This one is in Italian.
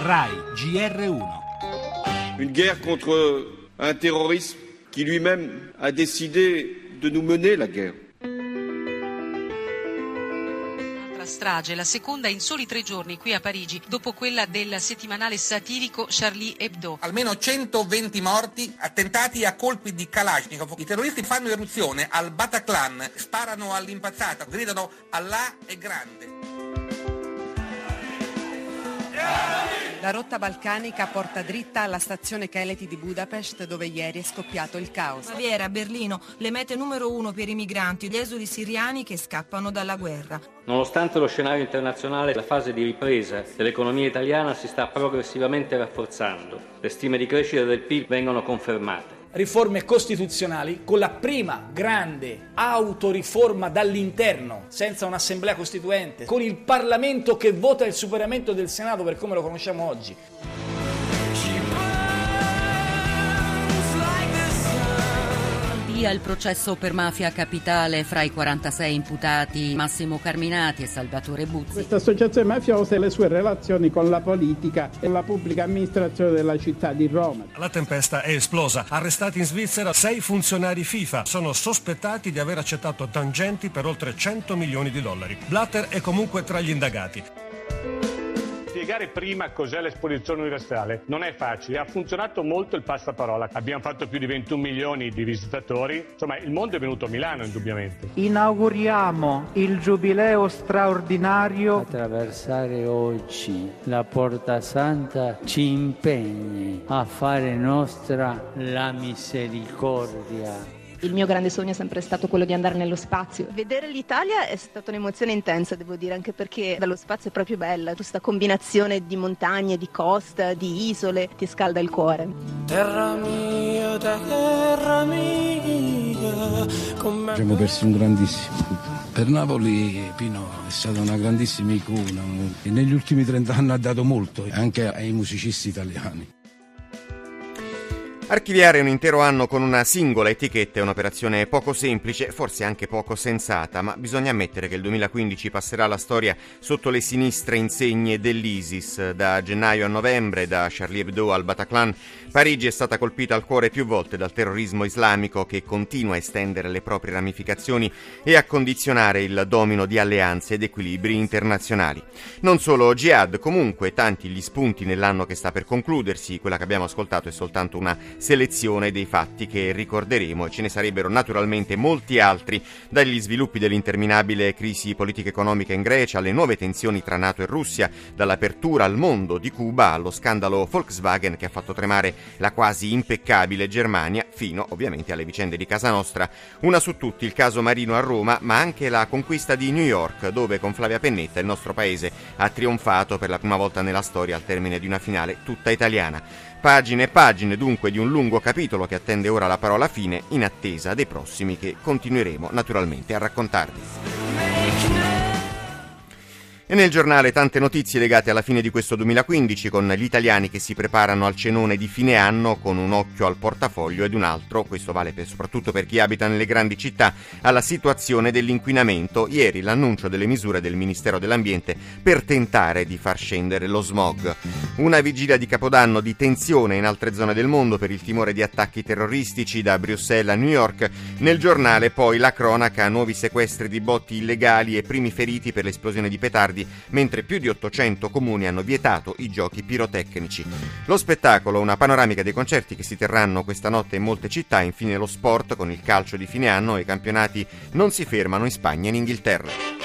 RAI GR1. Une guerre contre un terrorisme qui lui-même a décidé de nous mener la guerre. strage, la seconda in soli tre giorni qui a Parigi, dopo quella del settimanale satirico Charlie Hebdo. Almeno 120 morti, attentati a colpi di Kalashnikov. I terroristi fanno eruzione al Bataclan, sparano all'impazzata, gridano Allah è grande. La rotta balcanica porta dritta alla stazione Keleti di Budapest dove ieri è scoppiato il caos. Baviera, Berlino, le mete numero uno per i migranti, gli esuli siriani che scappano dalla guerra. Nonostante lo scenario internazionale, la fase di ripresa dell'economia italiana si sta progressivamente rafforzando. Le stime di crescita del PIL vengono confermate riforme costituzionali con la prima grande autoriforma dall'interno, senza un'assemblea costituente, con il Parlamento che vota il superamento del Senato per come lo conosciamo oggi. Via il processo per mafia capitale fra i 46 imputati Massimo Carminati e Salvatore Buzzi. Questa associazione mafiosa e le sue relazioni con la politica e la pubblica amministrazione della città di Roma. La tempesta è esplosa. Arrestati in Svizzera sei funzionari FIFA. Sono sospettati di aver accettato tangenti per oltre 100 milioni di dollari. Blatter è comunque tra gli indagati spiegare prima cos'è l'esposizione universale non è facile. Ha funzionato molto il passaparola. Abbiamo fatto più di 21 milioni di visitatori. Insomma, il mondo è venuto a Milano, indubbiamente. Inauguriamo il giubileo straordinario. Attraversare oggi la Porta Santa ci impegni a fare nostra la misericordia il mio grande sogno è sempre stato quello di andare nello spazio. Vedere l'Italia è stata un'emozione intensa, devo dire, anche perché dallo spazio è proprio bella. Questa combinazione di montagne, di costa, di isole, ti scalda il cuore. Terra mia, terra mia. Abbiamo perso un grandissimo. Per Napoli Pino è stata una grandissima icona e negli ultimi 30 anni ha dato molto anche ai musicisti italiani. Archiviare un intero anno con una singola etichetta è un'operazione poco semplice, forse anche poco sensata, ma bisogna ammettere che il 2015 passerà alla storia sotto le sinistre insegne dell'ISIS. Da gennaio a novembre, da Charlie Hebdo al Bataclan, Parigi è stata colpita al cuore più volte dal terrorismo islamico che continua a estendere le proprie ramificazioni e a condizionare il domino di alleanze ed equilibri internazionali. Non solo jihad, comunque tanti gli spunti nell'anno che sta per concludersi, quella che abbiamo ascoltato è soltanto una selezione dei fatti che ricorderemo e ce ne sarebbero naturalmente molti altri, dagli sviluppi dell'interminabile crisi politica-economica in Grecia alle nuove tensioni tra NATO e Russia, dall'apertura al mondo di Cuba allo scandalo Volkswagen che ha fatto tremare la quasi impeccabile Germania, fino ovviamente alle vicende di casa nostra, una su tutti il caso Marino a Roma, ma anche la conquista di New York, dove con Flavia Pennetta il nostro paese ha trionfato per la prima volta nella storia al termine di una finale tutta italiana. Pagine e pagine dunque di un lungo capitolo che attende ora la parola fine in attesa dei prossimi che continueremo naturalmente a raccontarvi. E nel giornale tante notizie legate alla fine di questo 2015 con gli italiani che si preparano al cenone di fine anno con un occhio al portafoglio ed un altro, questo vale per, soprattutto per chi abita nelle grandi città, alla situazione dell'inquinamento. Ieri l'annuncio delle misure del Ministero dell'Ambiente per tentare di far scendere lo smog. Una vigilia di Capodanno di tensione in altre zone del mondo per il timore di attacchi terroristici da Bruxelles a New York. Nel giornale poi la cronaca, nuovi sequestri di botti illegali e primi feriti per l'esplosione di petardi miliardi, mentre più di 800 comuni hanno vietato i giochi pirotecnici. Lo spettacolo, una panoramica dei concerti che si terranno questa notte in molte città, infine lo sport con il calcio di fine anno e i campionati non si fermano in Spagna e in Inghilterra.